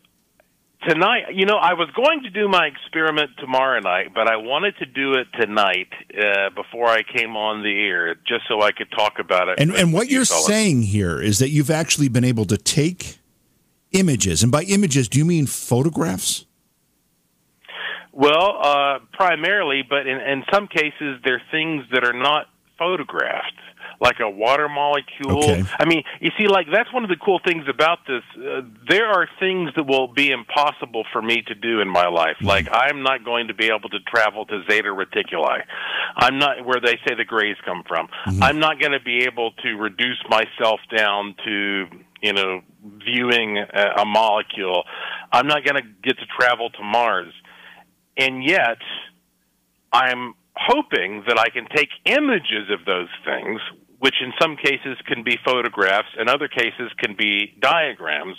tonight, you know, I was going to do my experiment tomorrow night, but I wanted to do it tonight uh, before I came on the air, just so I could talk about it. And and what you you're saying here is that you've actually been able to take images, and by images, do you mean photographs? Well, uh, primarily, but in, in some cases, they're things that are not photographed, like a water molecule. Okay. I mean, you see, like that's one of the cool things about this. Uh, there are things that will be impossible for me to do in my life. Like I'm not going to be able to travel to Zeta Reticuli. I'm not where they say the grays come from. I'm not going to be able to reduce myself down to you know viewing a, a molecule. I'm not going to get to travel to Mars and yet I'm hoping that I can take images of those things, which in some cases can be photographs, in other cases can be diagrams,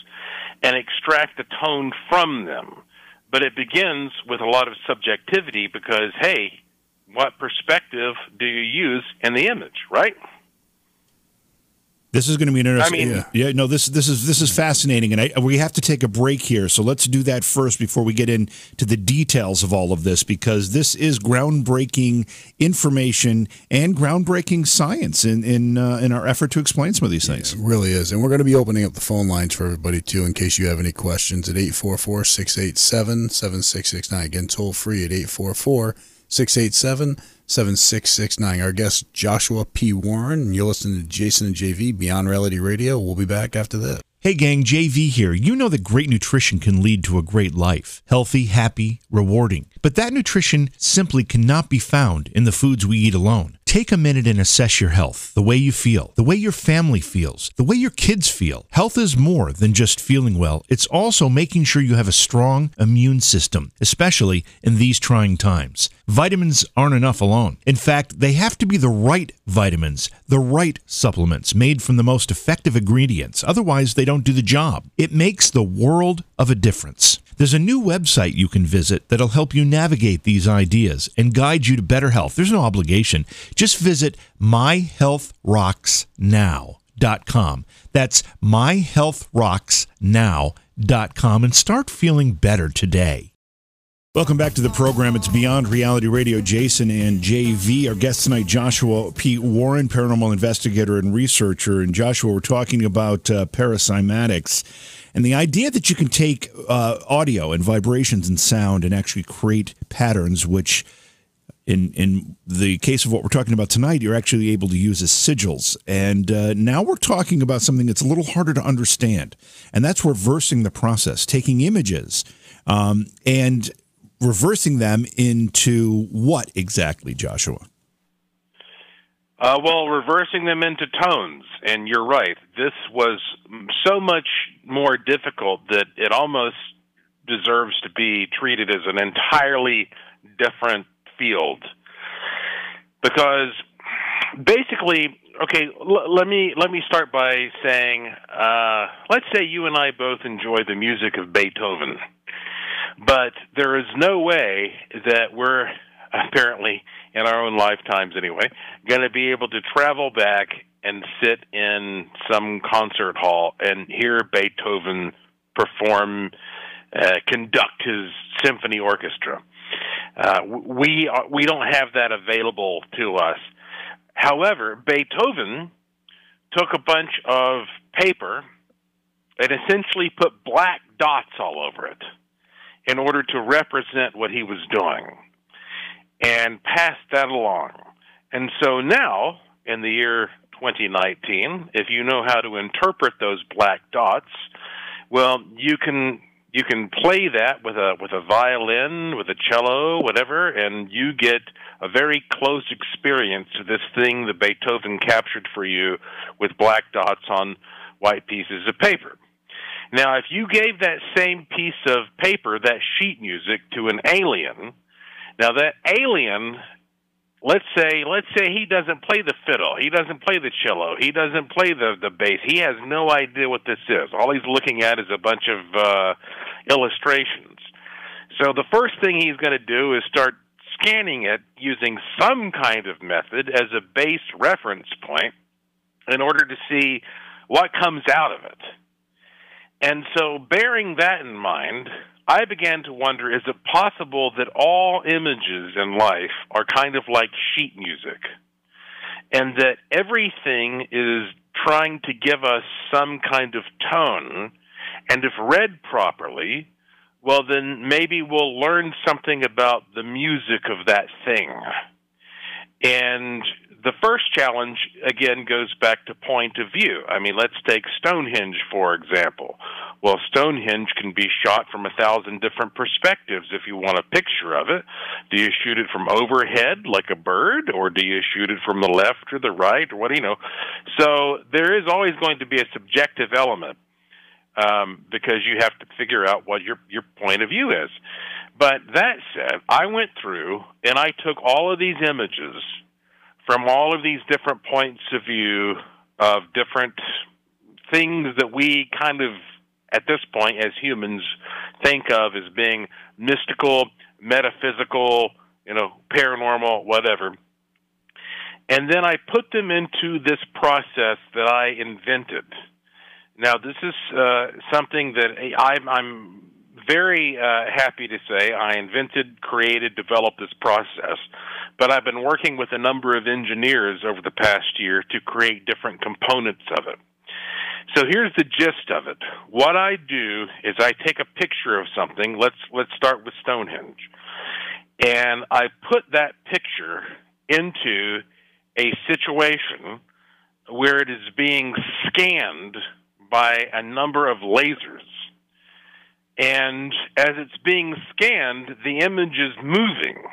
and extract a tone from them. But it begins with a lot of subjectivity because, hey, what perspective do you use in the image, right? This is going to be an interesting. I mean- yeah. yeah, no, this this is this is fascinating, and I, we have to take a break here. So let's do that first before we get into the details of all of this, because this is groundbreaking information and groundbreaking science in in uh, in our effort to explain some of these things. It really is. And we're going to be opening up the phone lines for everybody, too, in case you have any questions at 844 687 7669. Again, toll free at 844 687 7669. Our guest, Joshua P. Warren, you're listening to Jason and JV Beyond Reality Radio. We'll be back after this. Hey gang, JV here. You know that great nutrition can lead to a great life. Healthy, happy, rewarding. But that nutrition simply cannot be found in the foods we eat alone. Take a minute and assess your health, the way you feel, the way your family feels, the way your kids feel. Health is more than just feeling well. It's also making sure you have a strong immune system, especially in these trying times. Vitamins aren't enough alone. In fact, they have to be the right vitamins, the right supplements made from the most effective ingredients. Otherwise, they don't do the job. It makes the world of a difference. There's a new website you can visit that'll help you navigate these ideas and guide you to better health. There's no obligation. Just visit myhealthrocksnow.com. That's myhealthrocksnow.com and start feeling better today. Welcome back to the program. It's Beyond Reality Radio. Jason and JV. Our guest tonight, Joshua P. Warren, paranormal investigator and researcher. And Joshua, we're talking about uh, paracymatics and the idea that you can take uh, audio and vibrations and sound and actually create patterns, which in in the case of what we're talking about tonight, you're actually able to use as sigils. And uh, now we're talking about something that's a little harder to understand, and that's reversing the process, taking images um, and reversing them into what exactly, Joshua? Uh, well, reversing them into tones, and you're right. This was so much more difficult that it almost deserves to be treated as an entirely different field. Because basically, okay, l- let me let me start by saying, uh, let's say you and I both enjoy the music of Beethoven, but there is no way that we're apparently in our own lifetimes anyway, going to be able to travel back and sit in some concert hall and hear Beethoven perform, uh, conduct his symphony orchestra. Uh, we are, we don't have that available to us. However, Beethoven took a bunch of paper and essentially put black dots all over it in order to represent what he was doing and passed that along. And so now, in the year 2019, if you know how to interpret those black dots, well, you can you can play that with a with a violin, with a cello, whatever, and you get a very close experience to this thing that Beethoven captured for you with black dots on white pieces of paper. Now, if you gave that same piece of paper, that sheet music, to an alien, now that alien let's say let's say he doesn't play the fiddle. He doesn't play the cello. He doesn't play the the bass. He has no idea what this is. All he's looking at is a bunch of uh illustrations. So the first thing he's going to do is start scanning it using some kind of method as a base reference point in order to see what comes out of it. And so bearing that in mind I began to wonder is it possible that all images in life are kind of like sheet music? And that everything is trying to give us some kind of tone, and if read properly, well, then maybe we'll learn something about the music of that thing. And the first challenge, again, goes back to point of view. I mean, let's take Stonehenge, for example. Well, Stonehenge can be shot from a thousand different perspectives if you want a picture of it. Do you shoot it from overhead like a bird, or do you shoot it from the left or the right, or what do you know? So there is always going to be a subjective element um, because you have to figure out what your your point of view is. But that said, I went through and I took all of these images from all of these different points of view of different things that we kind of at this point as humans think of as being mystical, metaphysical, you know, paranormal, whatever. And then I put them into this process that I invented. Now, this is uh, something that I'm, I'm very uh, happy to say I invented, created, developed this process, but I've been working with a number of engineers over the past year to create different components of it. So here's the gist of it. What I do is I take a picture of something. Let's let's start with Stonehenge. And I put that picture into a situation where it is being scanned by a number of lasers. And as it's being scanned, the image is moving.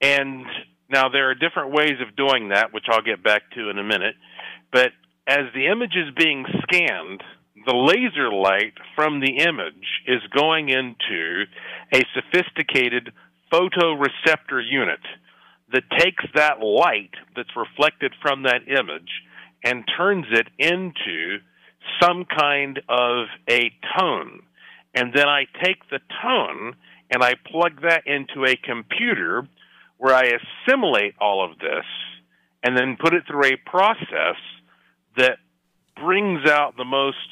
And now there are different ways of doing that, which I'll get back to in a minute. But as the image is being scanned, the laser light from the image is going into a sophisticated photoreceptor unit that takes that light that's reflected from that image and turns it into some kind of a tone. And then I take the tone and I plug that into a computer where I assimilate all of this and then put it through a process that brings out the most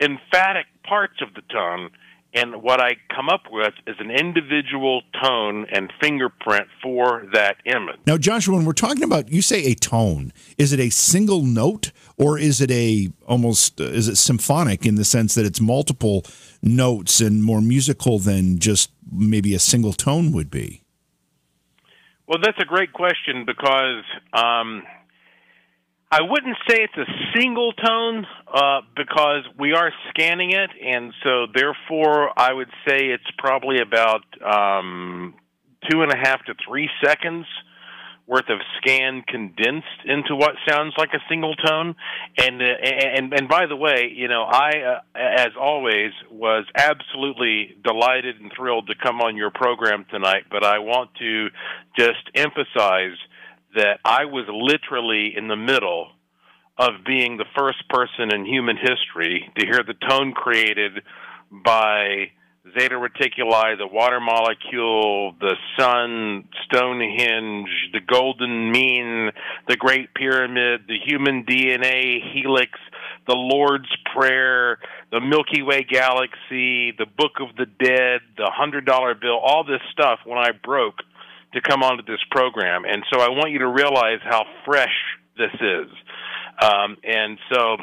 emphatic parts of the tone. And what I come up with is an individual tone and fingerprint for that image. Now, Joshua, when we're talking about, you say a tone, is it a single note or is it a almost, uh, is it symphonic in the sense that it's multiple notes and more musical than just maybe a single tone would be? Well, that's a great question because um, I wouldn't say it's a single tone uh, because we are scanning it, and so therefore I would say it's probably about um, two and a half to three seconds worth of scan condensed into what sounds like a single tone. And uh, and and by the way, you know, I uh, as always was absolutely delighted and thrilled to come on your program tonight. But I want to just emphasize that I was literally in the middle of being the first person in human history to hear the tone created by Zeta Reticuli, the water molecule, the sun, Stonehenge, the golden mean, the Great Pyramid, the human DNA helix, the Lord's Prayer, the Milky Way galaxy, the Book of the Dead, the hundred dollar bill, all this stuff when I broke to come onto this program, and so I want you to realize how fresh this is. Um, and so,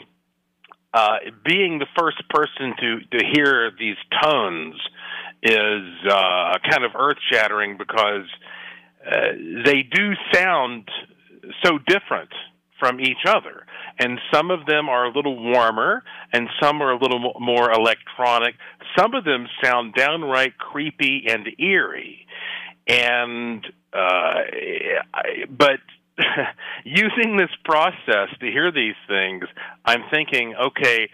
uh, being the first person to to hear these tones is uh, kind of earth shattering because uh, they do sound so different from each other. And some of them are a little warmer, and some are a little more electronic. Some of them sound downright creepy and eerie. And, uh, but using this process to hear these things, I'm thinking, okay,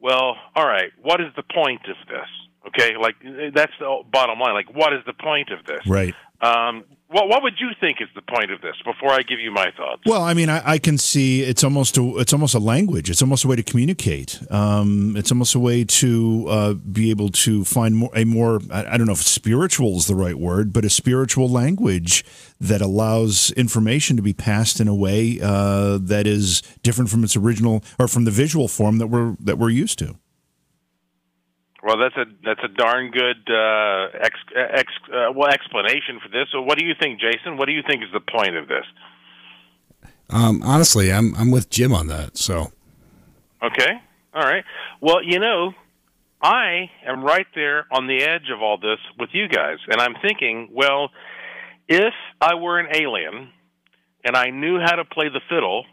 well, all right, what is the point of this? Okay, like that's the bottom line. Like, what is the point of this? Right. Um, what what would you think is the point of this? Before I give you my thoughts. Well, I mean, I, I can see it's almost a it's almost a language. It's almost a way to communicate. Um, it's almost a way to uh, be able to find more, a more I, I don't know if spiritual is the right word, but a spiritual language that allows information to be passed in a way uh, that is different from its original or from the visual form that we're that we're used to. Well, that's a that's a darn good uh, ex, ex uh, well explanation for this. So, what do you think, Jason? What do you think is the point of this? Um, honestly, I'm I'm with Jim on that. So, okay, all right. Well, you know, I am right there on the edge of all this with you guys, and I'm thinking, well, if I were an alien and I knew how to play the fiddle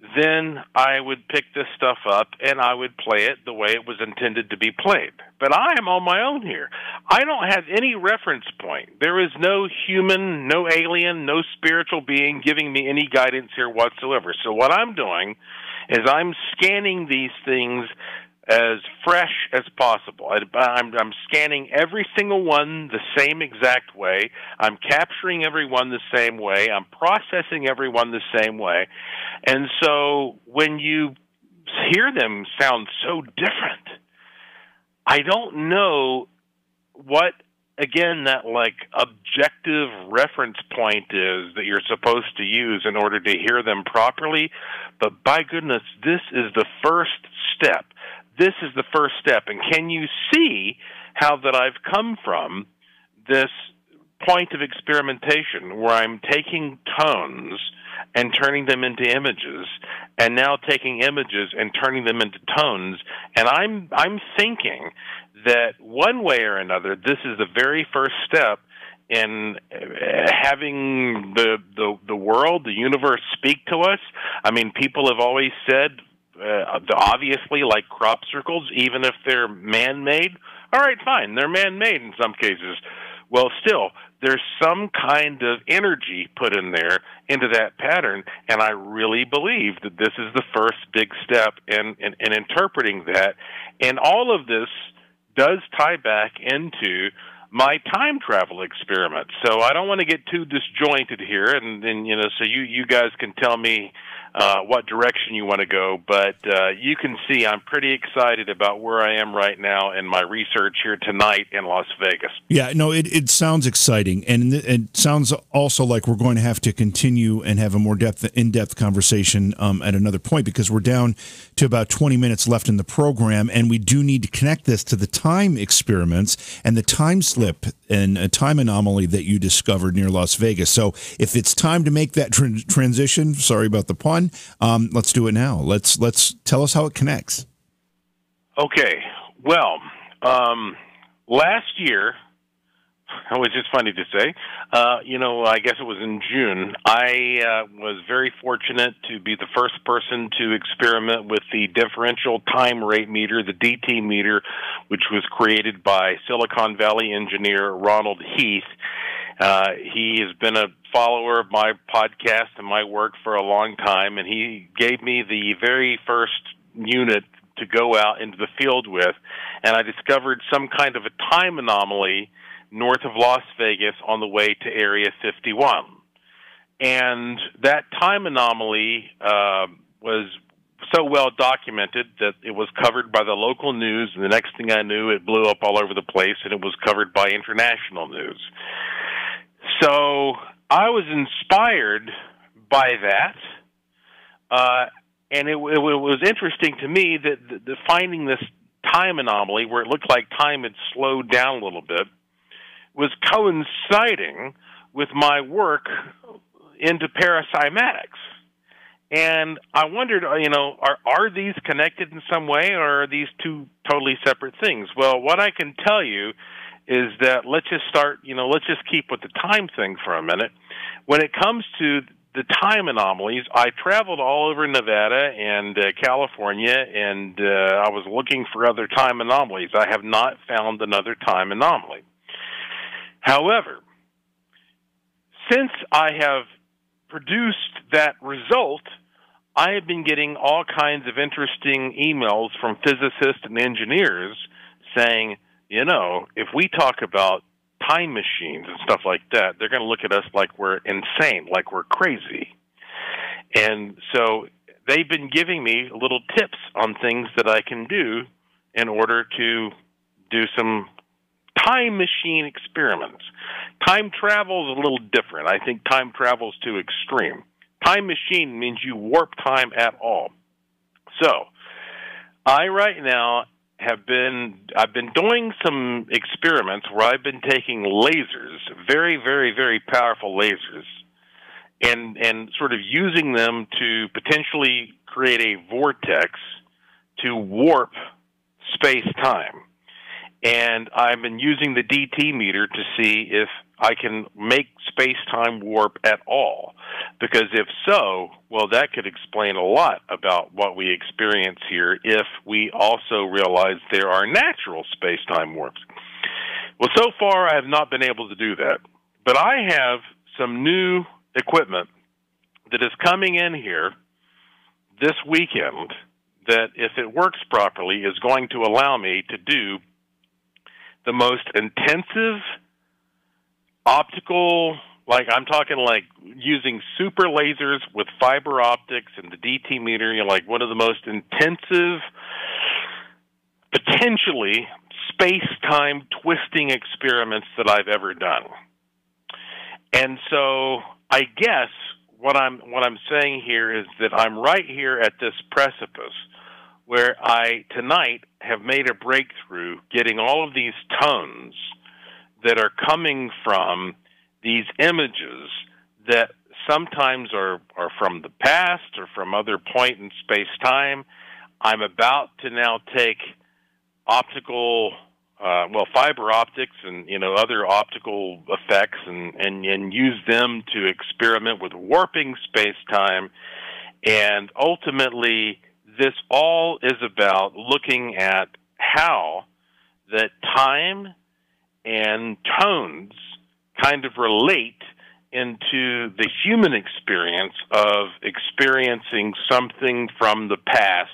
then I would pick this stuff up and I would play it the way it was intended to be played. But I am on my own here. I don't have any reference point. There is no human, no alien, no spiritual being giving me any guidance here whatsoever. So what I'm doing is I'm scanning these things as fresh as possible. I'm, I'm scanning every single one the same exact way. I'm capturing every one the same way. I'm processing every one the same way. And so when you hear them sound so different, I don't know what again that like objective reference point is that you're supposed to use in order to hear them properly but by goodness this is the first step this is the first step. And can you see how that I've come from this point of experimentation where I'm taking tones and turning them into images and now taking images and turning them into tones and I'm I'm thinking that one way or another this is the very first step in eh, having the the the world the universe speak to us i mean people have always said uh, obviously like crop circles, even if they're man-made. All right, fine, they're man-made in some cases. Well, still, there's some kind of energy put in there into that pattern, and I really believe that this is the first big step in, in, in interpreting that. And all of this does tie back into my time travel experiment. So I don't want to get too disjointed here, and, and you know, so you you guys can tell me uh, what direction you want to go. But uh, you can see I'm pretty excited about where I am right now in my research here tonight in Las Vegas. Yeah, no, it, it sounds exciting, and it sounds also like we're going to have to continue and have a more depth, in-depth conversation um, at another point because we're down to about 20 minutes left in the program, and we do need to connect this to the time experiments and the time slip and a time anomaly that you discovered near Las Vegas. So if it's time to make that tr- transition, sorry about the pun um, let's do it now. Let's let's tell us how it connects. Okay. Well, um, last year, which is funny to say, uh, you know, I guess it was in June. I uh, was very fortunate to be the first person to experiment with the differential time rate meter, the DT meter, which was created by Silicon Valley engineer Ronald Heath. Uh, he has been a follower of my podcast and my work for a long time, and he gave me the very first unit to go out into the field with, and I discovered some kind of a time anomaly north of Las Vegas on the way to Area 51. And that time anomaly uh, was so well documented that it was covered by the local news, and the next thing I knew, it blew up all over the place, and it was covered by international news. So I was inspired by that, uh, and it, it, was interesting to me that the, the finding this time anomaly where it looked like time had slowed down a little bit was coinciding with my work into paracymatics. And I wondered, uh, you know, are are these connected in some way, or are these two totally separate things? Well, what I can tell you is that let's just start, you know, let's just keep with the time thing for a minute. When it comes to the time anomalies, I traveled all over Nevada and uh, California, and uh, I was looking for other time anomalies. I have not found another time anomaly. However, since I have produced that result, I have been getting all kinds of interesting emails from physicists and engineers saying, you know, if we talk about time machines and stuff like that, they're going to look at us like we're insane, like we're crazy. And so they've been giving me little tips on things that I can do in order to do some time machine experiments. Time travel is a little different. I think time travel is too extreme. Time machine means you warp time at all. So, I right now have been I've been doing some experiments where I've been taking lasers, very very very powerful lasers and and sort of using them to potentially create a vortex to warp space time and I've been using the DT meter to see if I can make space time warp at all. Because if so, well, that could explain a lot about what we experience here if we also realize there are natural space time warps. Well, so far I have not been able to do that. But I have some new equipment that is coming in here this weekend that, if it works properly, is going to allow me to do the most intensive optical like I'm talking like using super lasers with fiber optics and the DT meter, you know, like one of the most intensive potentially space-time twisting experiments that I've ever done. And so I guess what I'm what I'm saying here is that I'm right here at this precipice where I tonight have made a breakthrough getting all of these tones that are coming from these images that sometimes are, are from the past or from other point in space time. I'm about to now take optical uh, well fiber optics and you know other optical effects and, and and use them to experiment with warping space time and ultimately this all is about looking at how that time and tones kind of relate into the human experience of experiencing something from the past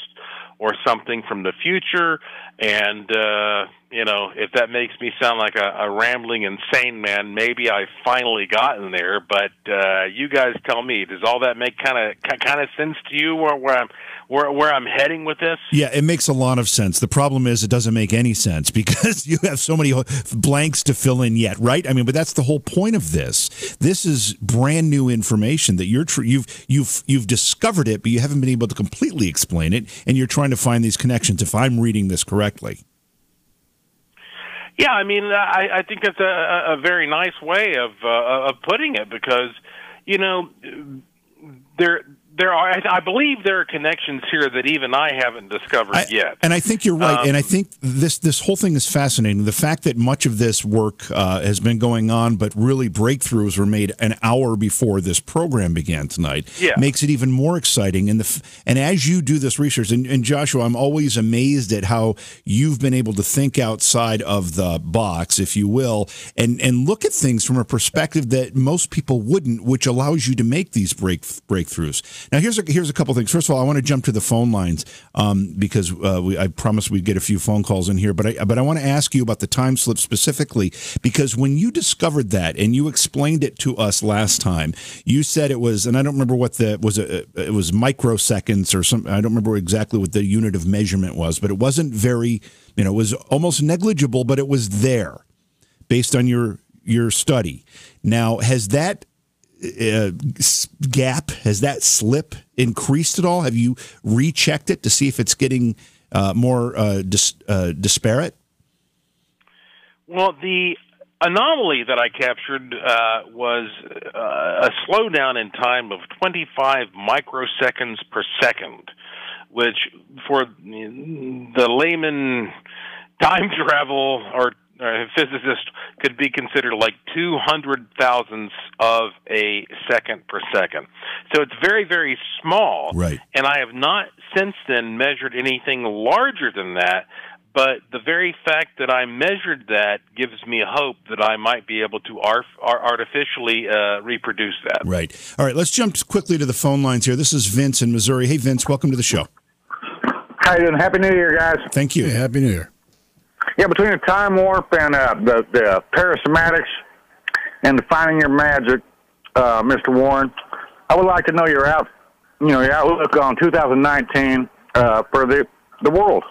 or something from the future. And uh you know if that makes me sound like a, a rambling insane man maybe i finally gotten there. But uh you guys tell me does all that make kind of kind of sense to you where, where i'm where, where I'm heading with this? Yeah, it makes a lot of sense. The problem is it doesn't make any sense because you have so many blanks to fill in yet, right? I mean, but that's the whole point of this. This is brand new information that you're tr- you've you've you've discovered it, but you haven't been able to completely explain it, and you're trying to find these connections. If I'm reading this correctly. Yeah, I mean, I, I think that's a, a very nice way of uh, of putting it because you know there there are, I believe there are connections here that even I haven't discovered I, yet. And I think you're right. Um, and I think this this whole thing is fascinating. The fact that much of this work uh, has been going on, but really breakthroughs were made an hour before this program began tonight, yeah. makes it even more exciting. And the and as you do this research, and, and Joshua, I'm always amazed at how you've been able to think outside of the box, if you will, and and look at things from a perspective that most people wouldn't, which allows you to make these break breakthroughs. Now, here's a, here's a couple things. First of all, I want to jump to the phone lines um, because uh, we, I promised we'd get a few phone calls in here. But I, but I want to ask you about the time slip specifically because when you discovered that and you explained it to us last time, you said it was, and I don't remember what the was. A, it was microseconds or some. I don't remember exactly what the unit of measurement was, but it wasn't very. You know, it was almost negligible, but it was there, based on your your study. Now, has that uh, gap has that slip increased at all? Have you rechecked it to see if it's getting uh, more uh, dis- uh, disparate? Well, the anomaly that I captured uh, was uh, a slowdown in time of 25 microseconds per second, which for the layman time travel or uh, physicist could be considered like 200 thousandths of a second per second. So it's very, very small. Right. And I have not since then measured anything larger than that. But the very fact that I measured that gives me hope that I might be able to arf- artificially uh, reproduce that. Right. All right. Let's jump quickly to the phone lines here. This is Vince in Missouri. Hey, Vince, welcome to the show. How you doing? Happy New Year, guys. Thank you. Hey, Happy New Year. Yeah, between the time warp and uh, the the paracymatics and the finding your magic, uh, Mr. Warren, I would like to know your out, you know, your outlook on 2019 uh, for the the world.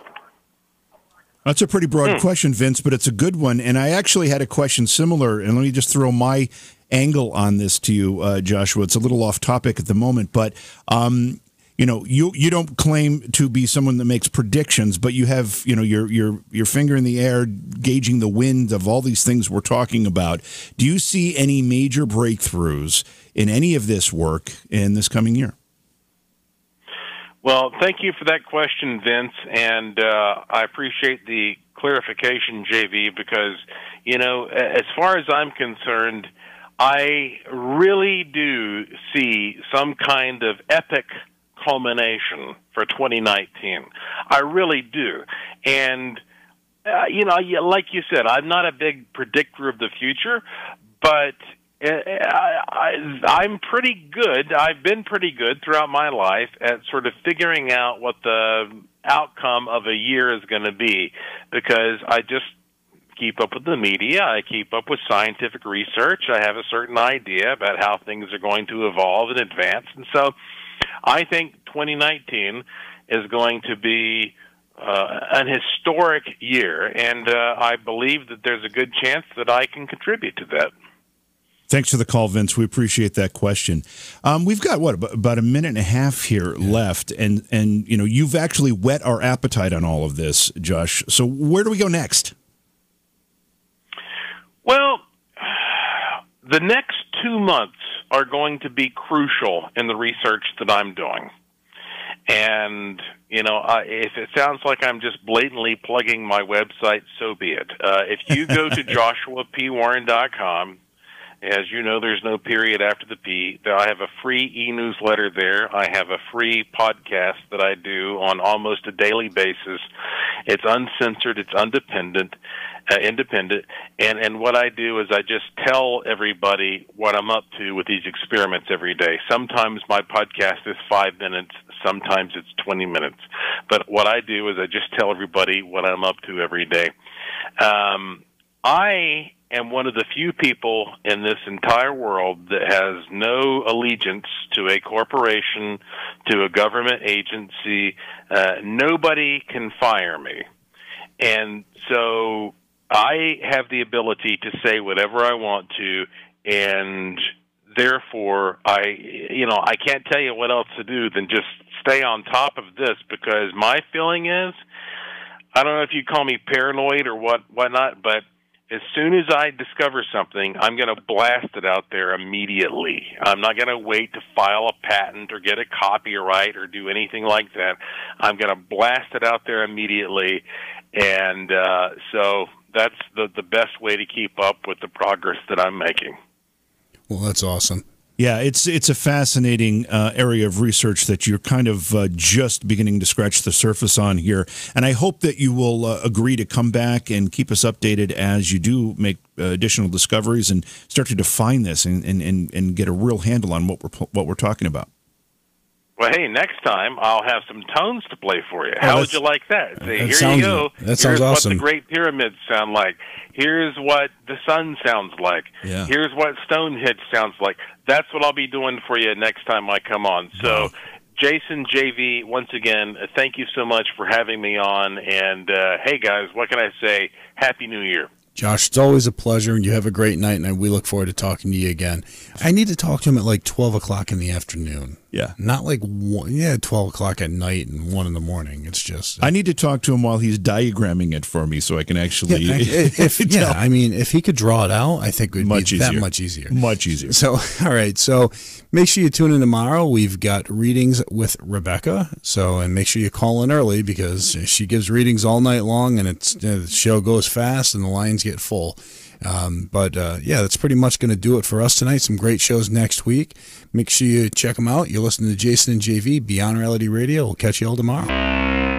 That's a pretty broad question, Vince, but it's a good one. And I actually had a question similar. And let me just throw my angle on this to you, uh, Joshua. It's a little off topic at the moment, but um, you know, you you don't claim to be someone that makes predictions, but you have you know your your your finger in the air, gauging the wind of all these things we're talking about. Do you see any major breakthroughs in any of this work in this coming year? Well, thank you for that question, Vince, and uh, I appreciate the clarification, JV, because you know, as far as I'm concerned, I really do see some kind of epic culmination for 2019. I really do, and uh, you know, like you said, I'm not a big predictor of the future, but I, I'm pretty good. I've been pretty good throughout my life at sort of figuring out what the outcome of a year is going to be because I just keep up with the media. I keep up with scientific research. I have a certain idea about how things are going to evolve and advance. And so I think 2019 is going to be uh, an historic year, and uh, I believe that there's a good chance that I can contribute to that. Thanks for the call, Vince. We appreciate that question. Um, we've got what about a minute and a half here yeah. left, and and you know you've actually whet our appetite on all of this, Josh. So where do we go next? Well, the next two months are going to be crucial in the research that I'm doing. And you know, uh, if it sounds like I'm just blatantly plugging my website, so be it. Uh, if you go to joshuapwarren.com, as you know, there's no period after the P. I have a free e-newsletter there. I have a free podcast that I do on almost a daily basis. It's uncensored. It's independent, uh, independent. And and what I do is I just tell everybody what I'm up to with these experiments every day. Sometimes my podcast is five minutes. Sometimes it's 20 minutes. But what I do is I just tell everybody what I'm up to every day. Um, I am one of the few people in this entire world that has no allegiance to a corporation, to a government agency. Uh, nobody can fire me. And so I have the ability to say whatever I want to, and therefore I, you know, I can't tell you what else to do than just stay on top of this because my feeling is, I don't know if you call me paranoid or what, whatnot, but as soon as I discover something, I'm going to blast it out there immediately. I'm not going to wait to file a patent or get a copyright or do anything like that. I'm going to blast it out there immediately, and uh, so that's the the best way to keep up with the progress that I'm making. Well, that's awesome. Yeah, it's it's a fascinating uh, area of research that you're kind of uh, just beginning to scratch the surface on here, and I hope that you will uh, agree to come back and keep us updated as you do make uh, additional discoveries and start to define this and, and, and, and get a real handle on what we're what we're talking about. Well, hey, next time I'll have some tones to play for you. How would you like that? Say, that here sounds, you go. That sounds Here's awesome. what the Great Pyramids sound like. Here's what the sun sounds like. Yeah. Here's what Stonehenge sounds like. That's what I'll be doing for you next time I come on. So. Jason JV, once again, uh, thank you so much for having me on. And uh, hey, guys, what can I say? Happy New Year. Josh, it's always a pleasure, and you have a great night, and we look forward to talking to you again. I need to talk to him at like 12 o'clock in the afternoon. Yeah. Not like, one, yeah, 12 o'clock at night and 1 in the morning. It's just. Uh, I need to talk to him while he's diagramming it for me so I can actually. Yeah, if, yeah I mean, if he could draw it out, I think it would much be easier. that much easier. Much easier. So, all right. So make sure you tune in tomorrow. We've got readings with Rebecca. So, and make sure you call in early because she gives readings all night long and it's, uh, the show goes fast and the lines get full. Um, but uh, yeah, that's pretty much going to do it for us tonight. Some great shows next week. Make sure you check them out. You're listening to Jason and JV Beyond Reality Radio. We'll catch you all tomorrow.